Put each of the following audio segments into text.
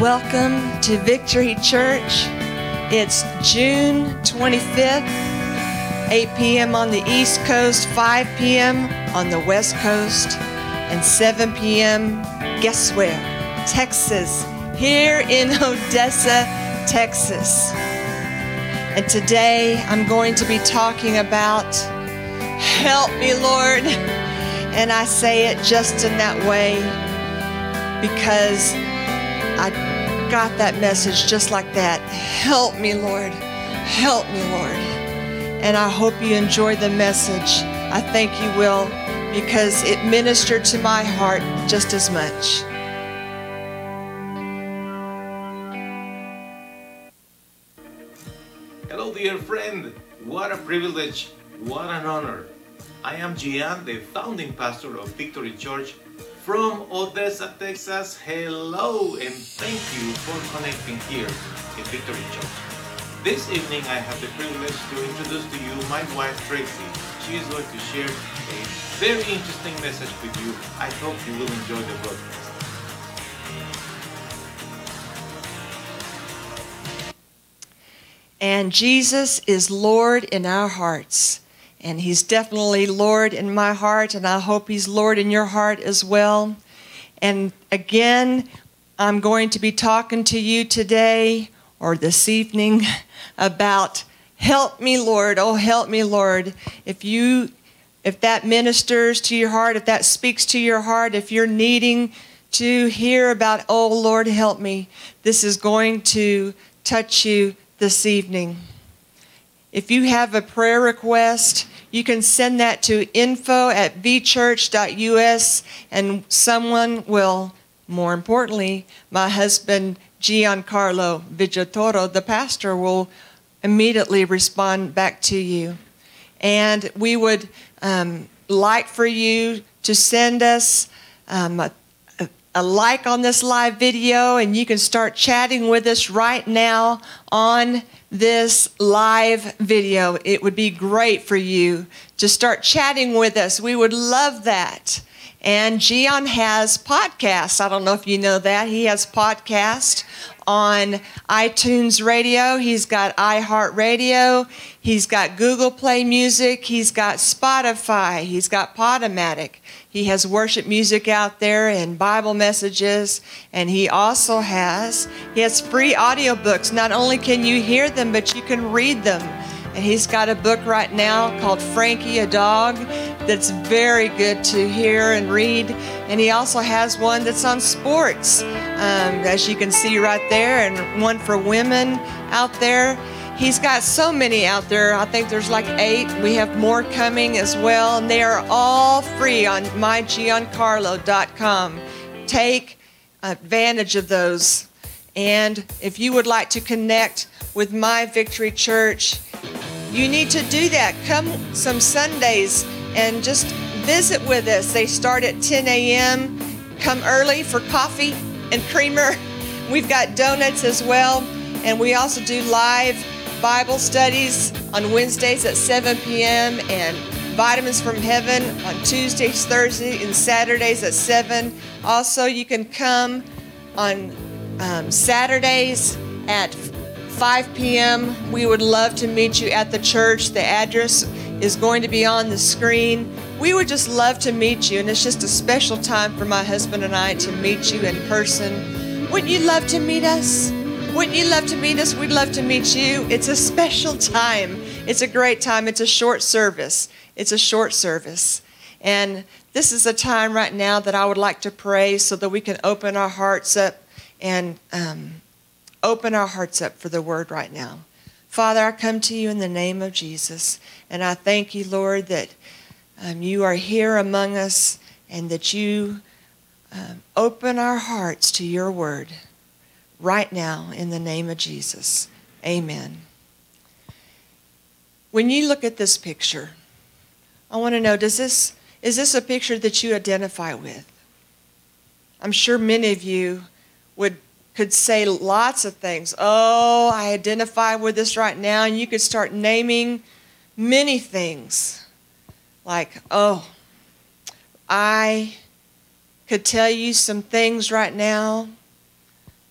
Welcome to Victory Church. It's June 25th, 8 p.m. on the East Coast, 5 p.m. on the West Coast, and 7 p.m. Guess where? Texas, here in Odessa, Texas. And today I'm going to be talking about Help me, Lord. And I say it just in that way because I got that message just like that. Help me, Lord. Help me, Lord. And I hope you enjoy the message. I think you will because it ministered to my heart just as much. Hello, dear friend. What a privilege. What an honor. I am Gian, the founding pastor of Victory Church from Odessa, Texas. Hello, and thank you for connecting here in Victory Church. This evening, I have the privilege to introduce to you my wife, Tracy. She is going to share a very interesting message with you. I hope you will enjoy the broadcast. And Jesus is Lord in our hearts. And He's definitely Lord in my heart, and I hope He's Lord in your heart as well. And again, I'm going to be talking to you today or this evening about help me, Lord. Oh, help me, Lord. If you if that ministers to your heart, if that speaks to your heart, if you're needing to hear about, oh Lord, help me, this is going to touch you this evening. If you have a prayer request, you can send that to info at vchurch.us and someone will, more importantly, my husband Giancarlo Villatoro, the pastor, will immediately respond back to you. And we would um, like for you to send us um, a, a like on this live video, and you can start chatting with us right now on this live video. It would be great for you to start chatting with us. We would love that. And Gian has podcasts. I don't know if you know that. He has podcasts on iTunes Radio. He's got iHeartRadio. He's got Google Play Music. He's got Spotify. He's got Podomatic. He has worship music out there and Bible messages. And he also has, he has free audiobooks. Not only can you hear them, but you can read them. And he's got a book right now called Frankie a Dog that's very good to hear and read. And he also has one that's on sports, um, as you can see right there, and one for women out there. He's got so many out there. I think there's like eight. We have more coming as well, and they are all free on mygiancarlo.com. Take advantage of those. And if you would like to connect with My Victory Church, you need to do that. Come some Sundays and just visit with us. They start at 10 a.m. Come early for coffee and creamer. We've got donuts as well. And we also do live Bible studies on Wednesdays at 7 p.m. and Vitamins from Heaven on Tuesdays, Thursdays, and Saturdays at 7. Also, you can come on um, Saturdays at 5 p.m. We would love to meet you at the church. The address is going to be on the screen. We would just love to meet you, and it's just a special time for my husband and I to meet you in person. Wouldn't you love to meet us? Wouldn't you love to meet us? We'd love to meet you. It's a special time. It's a great time. It's a short service. It's a short service. And this is a time right now that I would like to pray so that we can open our hearts up and um, open our hearts up for the word right now. Father, I come to you in the name of Jesus, and I thank you, Lord, that um, you are here among us and that you um, open our hearts to your word right now in the name of Jesus. Amen. When you look at this picture, I want to know does this is this a picture that you identify with? I'm sure many of you would could say lots of things. Oh, I identify with this right now and you could start naming many things. Like, oh, I could tell you some things right now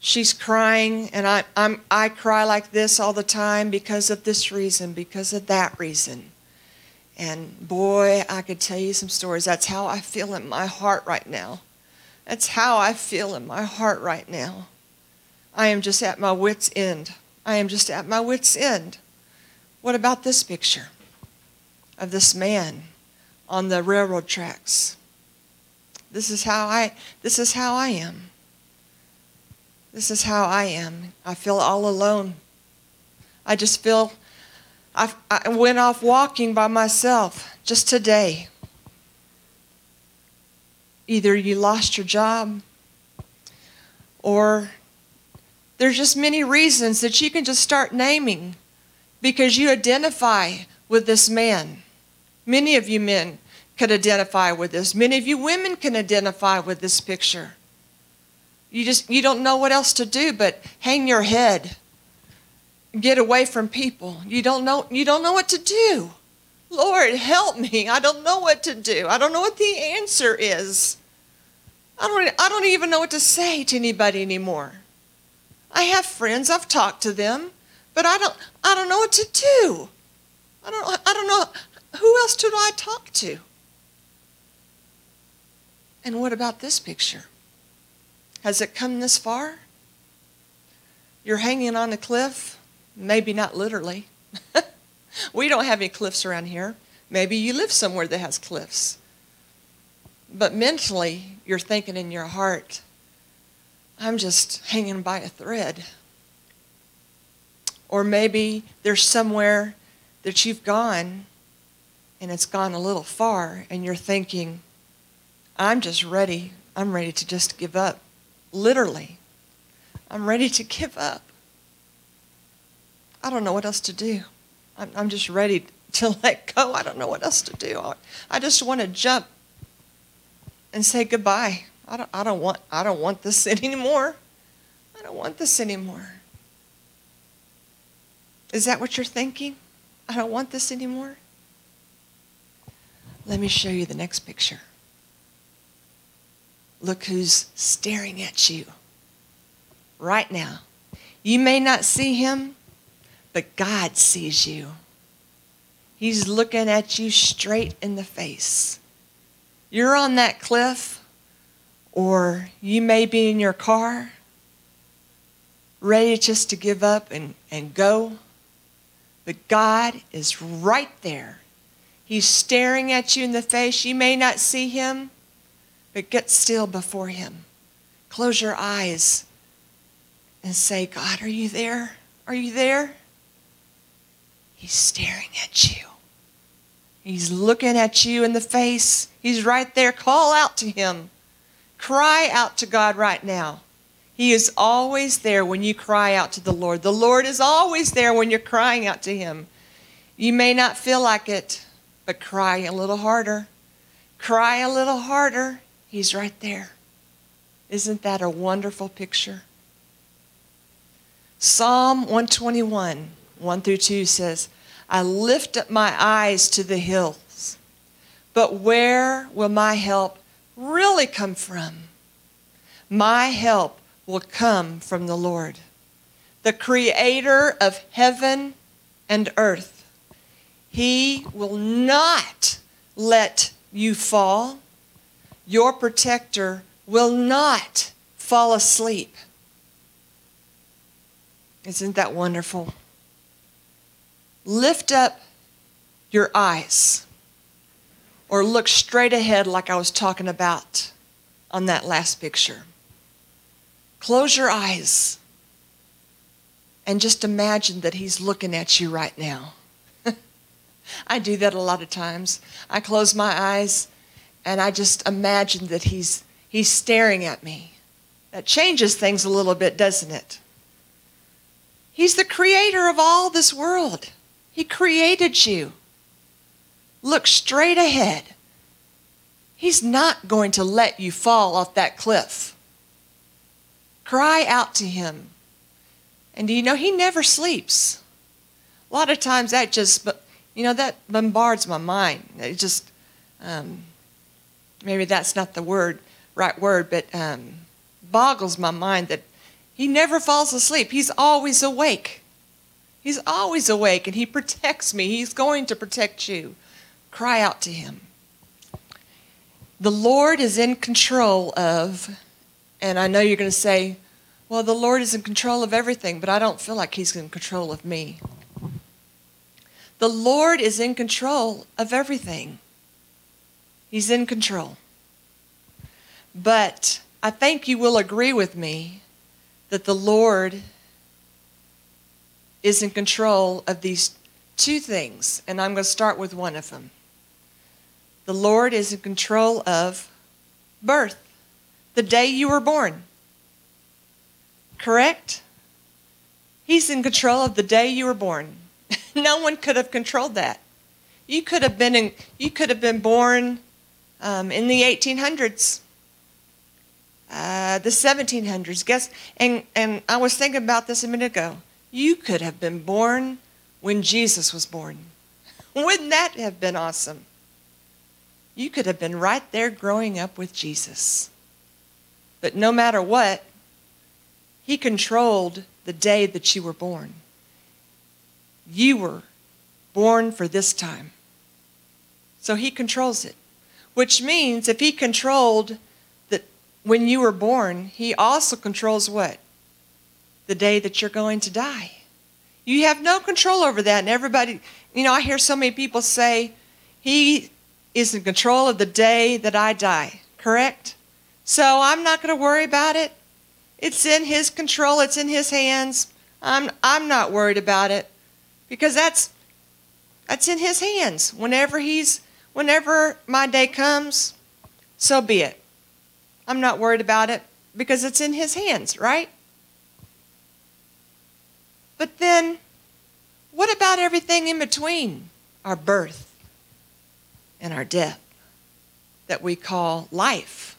she's crying, and I, I'm, I cry like this all the time because of this reason, because of that reason. And boy, I could tell you some stories. That's how I feel in my heart right now. That's how I feel in my heart right now. I am just at my wits' end. I am just at my wits' end. What about this picture of this man on the railroad tracks? This is how I this is how I am. This is how I am. I feel all alone. I just feel I, I went off walking by myself just today. Either you lost your job or there's just many reasons that you can just start naming because you identify with this man. Many of you men could identify with this. Many of you women can identify with this picture. You just you don't know what else to do but hang your head get away from people. You don't know you don't know what to do. Lord, help me. I don't know what to do. I don't know what the answer is. I don't I don't even know what to say to anybody anymore. I have friends, I've talked to them, but I don't I don't know what to do. I don't I don't know who else do I talk to? And what about this picture? Has it come this far? You're hanging on a cliff Maybe not literally. we don't have any cliffs around here. Maybe you live somewhere that has cliffs. But mentally, you're thinking in your heart, I'm just hanging by a thread. Or maybe there's somewhere that you've gone and it's gone a little far and you're thinking, I'm just ready. I'm ready to just give up. Literally. I'm ready to give up. I don't know what else to do. I'm, I'm just ready to let go. I don't know what else to do. I, I just want to jump and say goodbye. I don't, I don't want I don't want this anymore. I don't want this anymore. Is that what you're thinking? I don't want this anymore. Let me show you the next picture. Look who's staring at you right now. You may not see him, but God sees you. He's looking at you straight in the face. You're on that cliff, or you may be in your car, ready just to give up and, and go. But God is right there. He's staring at you in the face. You may not see him, but get still before him. Close your eyes and say, God, are you there? Are you there? He's staring at you. He's looking at you in the face. He's right there. Call out to him. Cry out to God right now. He is always there when you cry out to the Lord. The Lord is always there when you're crying out to him. You may not feel like it, but cry a little harder. Cry a little harder. He's right there. Isn't that a wonderful picture? Psalm 121, 1 through 2 says, I lift up my eyes to the hills. But where will my help really come from? My help will come from the Lord, the creator of heaven and earth. He will not let you fall. Your protector will not fall asleep. Isn't that wonderful? lift up your eyes or look straight ahead, like I was talking about on that last picture. Close your eyes and just imagine that He's looking at you right now. I do that a lot of times. I close my eyes and I just imagine that He's, he's staring at me. That changes things a little bit, doesn't it? He's the creator of all this world. He created you. Look straight ahead. He's not going to let you fall off that cliff. Cry out to Him. And do you know He never sleeps? A lot of times that just, you know, that bombards my mind. It just, um, maybe that's not the word, right word, but um, boggles my mind that He never falls asleep. He's always awake. He's always awake and he protects me. He's going to protect you. Cry out to him. The Lord is in control of, and I know you're going to say, well, the Lord is in control of everything, but I don't feel like he's in control of me. The Lord is in control of everything. He's in control. But I think you will agree with me that the Lord is in control of these two things, and I'm going to start with one of them. The Lord is in control of birth, the day you were born. Correct? He's in control of the day you were born. no one could have controlled that. You could have been in, you could have been born um, in the 1800s, uh, the 1700s. Guess, and and I was thinking about this a minute ago. You could have been born when Jesus was born. Wouldn't that have been awesome? You could have been right there growing up with Jesus. But no matter what, He controlled the day that you were born. You were born for this time. So He controls it. Which means if He controlled that when you were born, He also controls what? The day that you're going to die. You have no control over that. And everybody, you know, I hear so many people say, He is in control of the day that I die, correct? So I'm not going to worry about it. It's in his control, it's in his hands. I'm I'm not worried about it because that's that's in his hands. Whenever he's whenever my day comes, so be it. I'm not worried about it because it's in his hands, right? But then what about everything in between our birth and our death that we call life.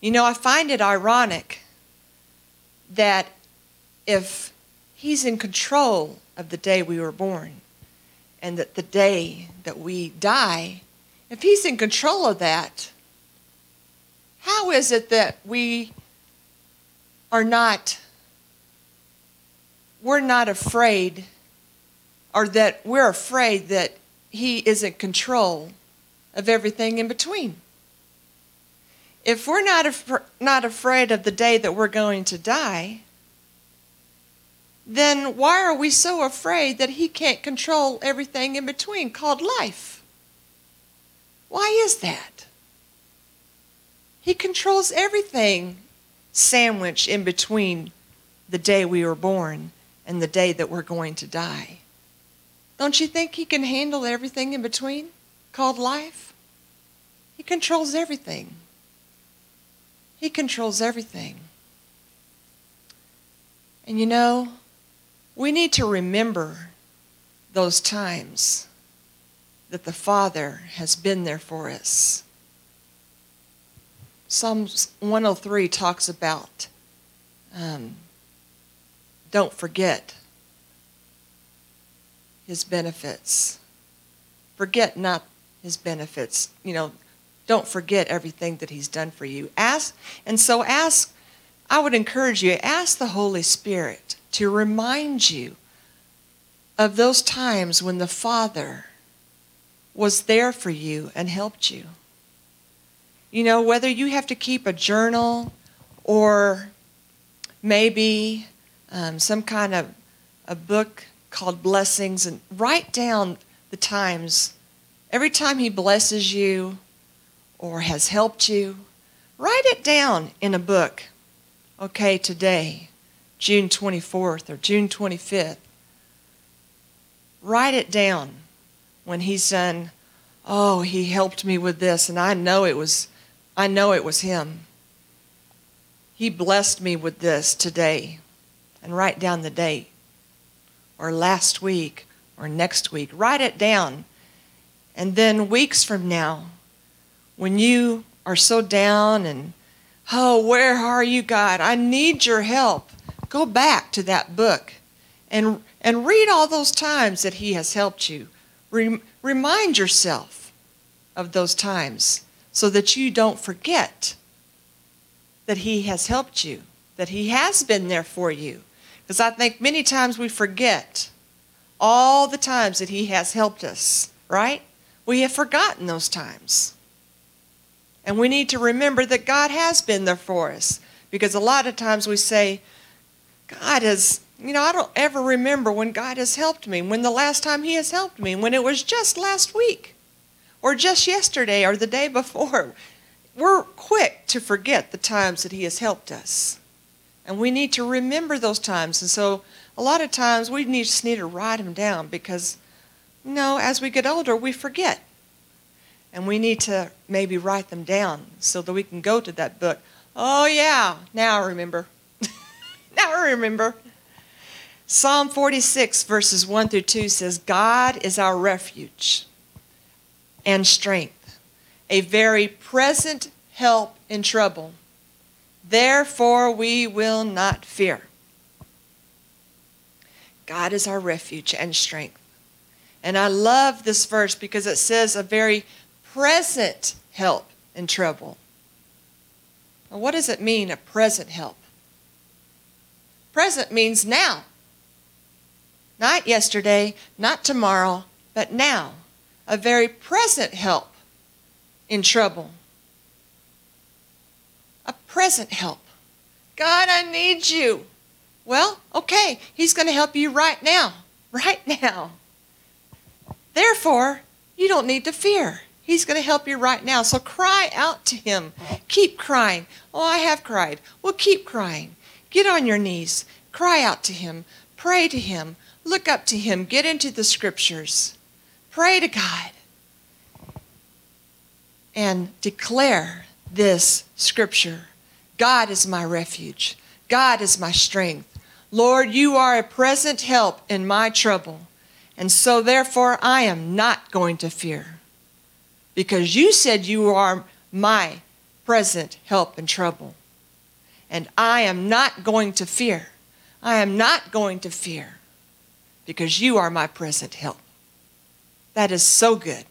You know, I find it ironic that if He's in control of the day we were born and that the day that we die, if He's in control of that, how is it that we are not we're not afraid or that we're afraid that he is in control of everything in between. If we're not, af- not afraid of the day that we're going to die, then why are we so afraid that he can't control everything in between called life? Why is that? He controls everything sandwiched in between the day we were born and the day that we're going to die. Don't you think he can handle everything in between called life? He controls everything. He controls everything. And you know, we need to remember those times that the Father has been there for us. Psalms 103 talks about um, don't forget his benefits. Forget not his benefits. You know, don't forget everything that he's done for you. Ask, and so ask, I would encourage you, ask the Holy Spirit to remind you of those times when the Father was there for you and helped you. You know, whether you have to keep a journal or maybe um, some kind of a book called blessings and write down the times. Every time he blesses you or has helped you, write it down in a book. Okay, today, June 24th or June 25th. Write it down when he's done, oh, he helped me with this and I know it was I know it was him. He blessed me with this today. And write down the date or last week or next week. Write it down. And then weeks from now, when you are so down and, oh, where are you, God? I need your help. Go back to that book and, and read all those times that He has helped you. Rem- remind yourself of those times so that you don't forget that He has helped you that He has been there for you. Because I think many times we forget all the times that He has helped us, right? We have forgotten those times. And we need to remember that God has been there for us. Because a lot of times we say, God has, you know, I don't ever remember when God has helped me, when the last time He has helped me, when it was just last week, or just yesterday, or the day before. We're quick to forget the times that He has helped us. And we need to remember those times. And so a lot of times we need, just need to write them down because, you know, as we get older, we forget. And we need to maybe write them down so that we can go to that book. Oh, yeah, now I remember. Now I remember. Psalm 46, verses 1 through 2 says, God is our refuge and strength, a very present help in trouble. Therefore, we will not fear. God is our refuge and strength. And I love this verse because it says a very present help in trouble. Now, what does it mean, a present help? Present means now. Not yesterday, not tomorrow, but now. A very present help in trouble. A present help. God, I need you. Well, okay, He's going to help you right now. Right now. Therefore, you don't need to fear. He's going to help you right now. So cry out to Him. Keep crying. Oh, I have cried. Well, keep crying. Get on your knees. Cry out to Him. Pray to Him. Look up to Him. Get into the scriptures. Pray to God. And declare this scripture God is my refuge. God is my strength. Lord, you are a present help in my trouble. And so, therefore, I am not going to fear. Because you said you are my present help in trouble. And I am not going to fear. I am not going to fear because you are my present help. That is so good.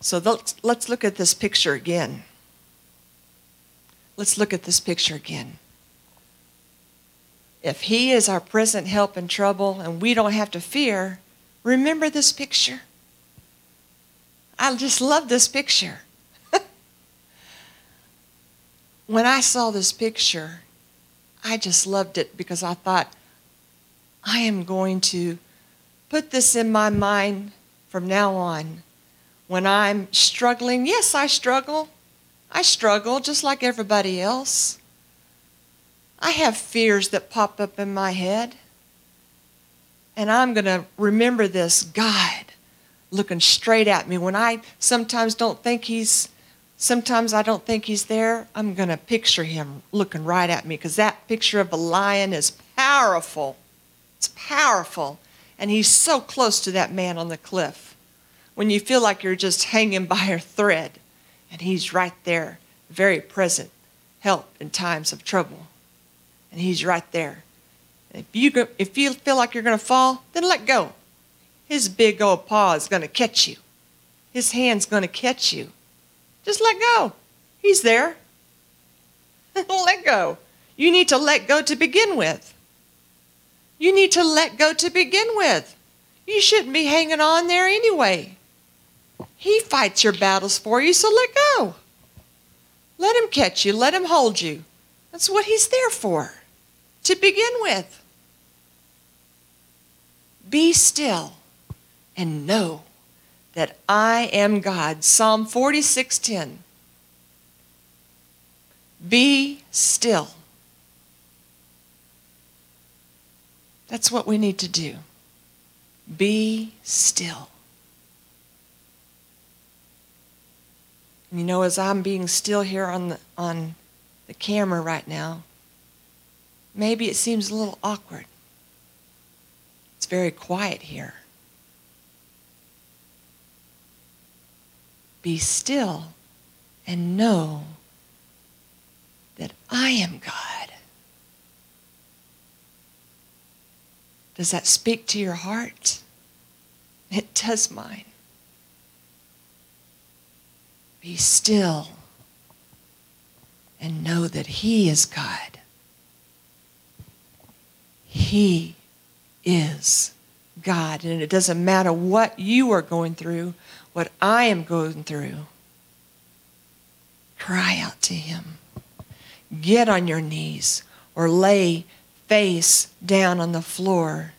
So let's, let's look at this picture again. Let's look at this picture again. If He is our present help in trouble and we don't have to fear, remember this picture. I just love this picture. When I saw this picture, I just loved it because I thought, I am going to put this in my mind from now on. When I'm struggling, yes, I struggle. I struggle just like everybody else. I have fears that pop up in my head. And I'm going to remember this God looking straight at me. When I sometimes don't think he's, sometimes I don't think he's there, I'm going to picture him looking right at me because that picture of a lion is powerful. It's powerful. And he's so close to that man on the cliff. When you feel like you're just hanging by a thread, and he's right there, very present, help in times of trouble and He's right there. If you, if you feel like you're going to fall, then let go. His big old paw is going to catch you. His hand's going to catch you. Just let go. He's there. let go. You need to let go to begin with. You need to let go to begin with. You shouldn't be hanging on there anyway. He fights your battles for you, so let go. Let him catch you, let him hold you. That's what he's there for to begin with. Be still and know that I am God. Psalm 46:10. Be still. That's what we need to do. Be still. You know, as I'm being still here on the, on the camera right now, maybe it seems a little awkward. It's very quiet here. Be still and know that I am God. Does that speak to your heart? It does mine. Be still and know that He is God. He is God. And it doesn't matter what you are going through, what I am going through. Cry out to Him. Get on your knees or lay face down on the floor.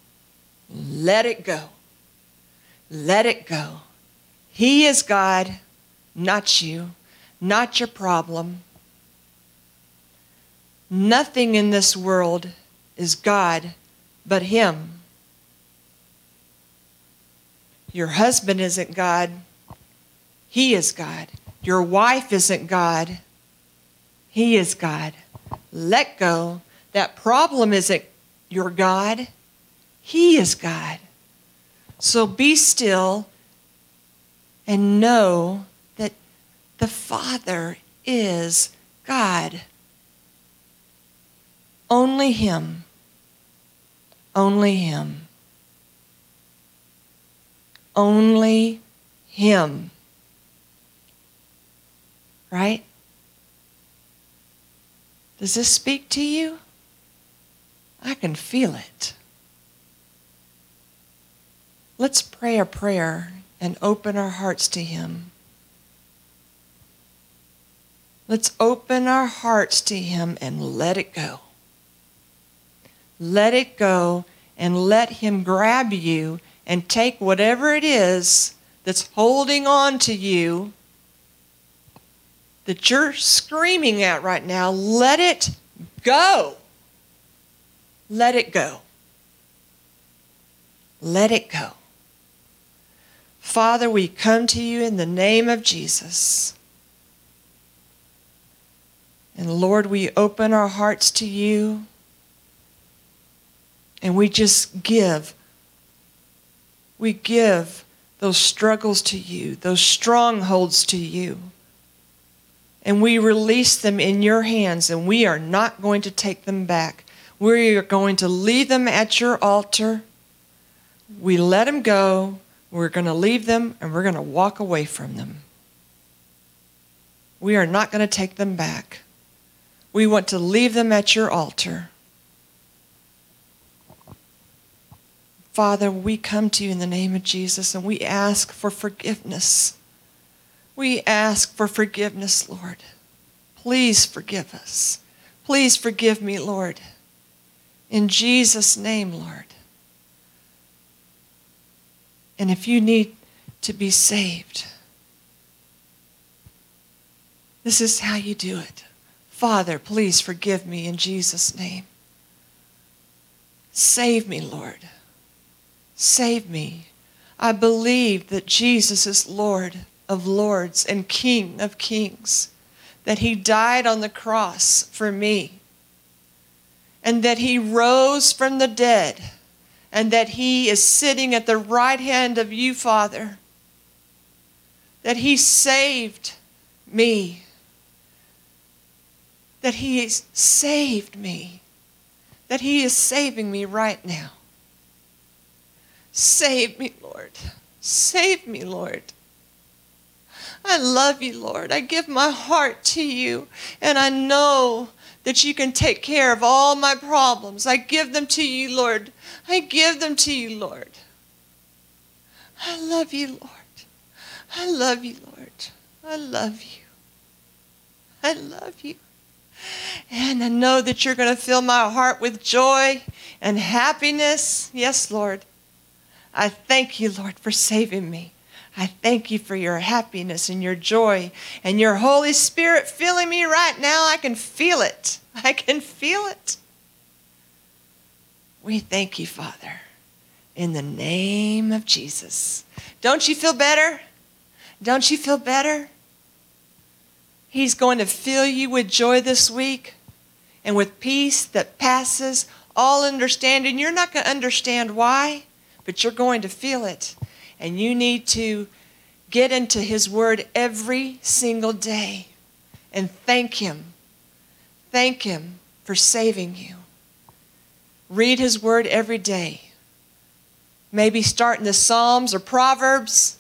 Let it go. Let it go. He is God, not you, not your problem. Nothing in this world is God but Him. Your husband isn't God, He is God. Your wife isn't God, He is God. Let go. That problem isn't your God, He is God. So be still and know that the Father is God. Only Him. Only Him. Only Him. Right? Does this speak to you? I can feel it. Let's pray a prayer and open our hearts to Him. Let's open our hearts to Him and let it go. Let it go and let Him grab you and take whatever it is that's holding on to you that you're screaming at right now. Let it go. Let it go. Let it go. Father, we come to you in the name of Jesus. And Lord, we open our hearts to you and we just give. We give those struggles to you, those strongholds to you. And we release them in your hands, and we are not going to take them back. We are going to leave them at your altar. We let them go. We're going to leave them, and we're going to walk away from them. We are not going to take them back. We want to leave them at your altar. Father, we come to you in the name of Jesus and we ask for forgiveness. We ask for forgiveness, Lord. Please forgive us. Please forgive me, Lord. In Jesus' name, Lord. And if you need to be saved, this is how you do it. Father, please forgive me in Jesus' name. Save me, Lord. Save me. I believe that Jesus is Lord of lords and King of kings, that he died on the cross for me, and that he rose from the dead, and that he is sitting at the right hand of you, Father, that he saved me, that he saved me, that he is saving me right now. Save me, Lord. Save me, Lord. I love you, Lord. I give my heart to you, and I know that you can take care of all my problems. I give them to you, Lord. I give them to you, Lord. I love you, Lord. I love you, Lord. I love you. I love you. And I know that you're going to fill my heart with joy and happiness. Yes, Lord. I thank you, Lord, for saving me. I thank you for your happiness and your joy and your Holy Spirit filling me right now. I can feel it. I can feel it. We thank you, Father, in the name of Jesus. Don't you feel better? Don't you feel better? He's going to fill you with joy this week and with peace that passes all understanding. You're not going to understand why but you're going to feel it. And you need to get into His Word every single day and thank Him. Thank Him for saving you. Read His Word every day. Maybe start in the Psalms or Proverbs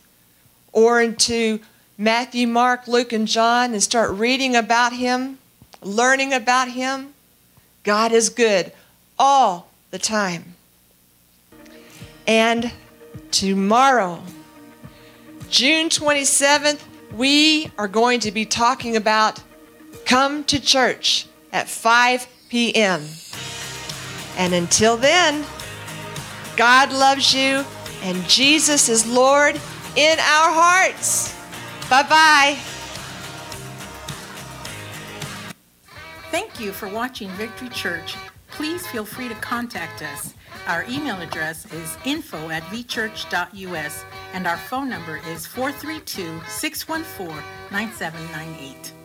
or into Matthew, Mark, Luke, and John and start reading about Him, learning about Him. God is good all the time. And tomorrow, June 27th, we are going to be talking about come to church at 5 p.m. And until then, God loves you and Jesus is Lord in our hearts. Bye bye. Thank you for watching Victory Church. Please feel free to contact us. Our email address is info at vchurch.us and our phone number is 432 614 9798.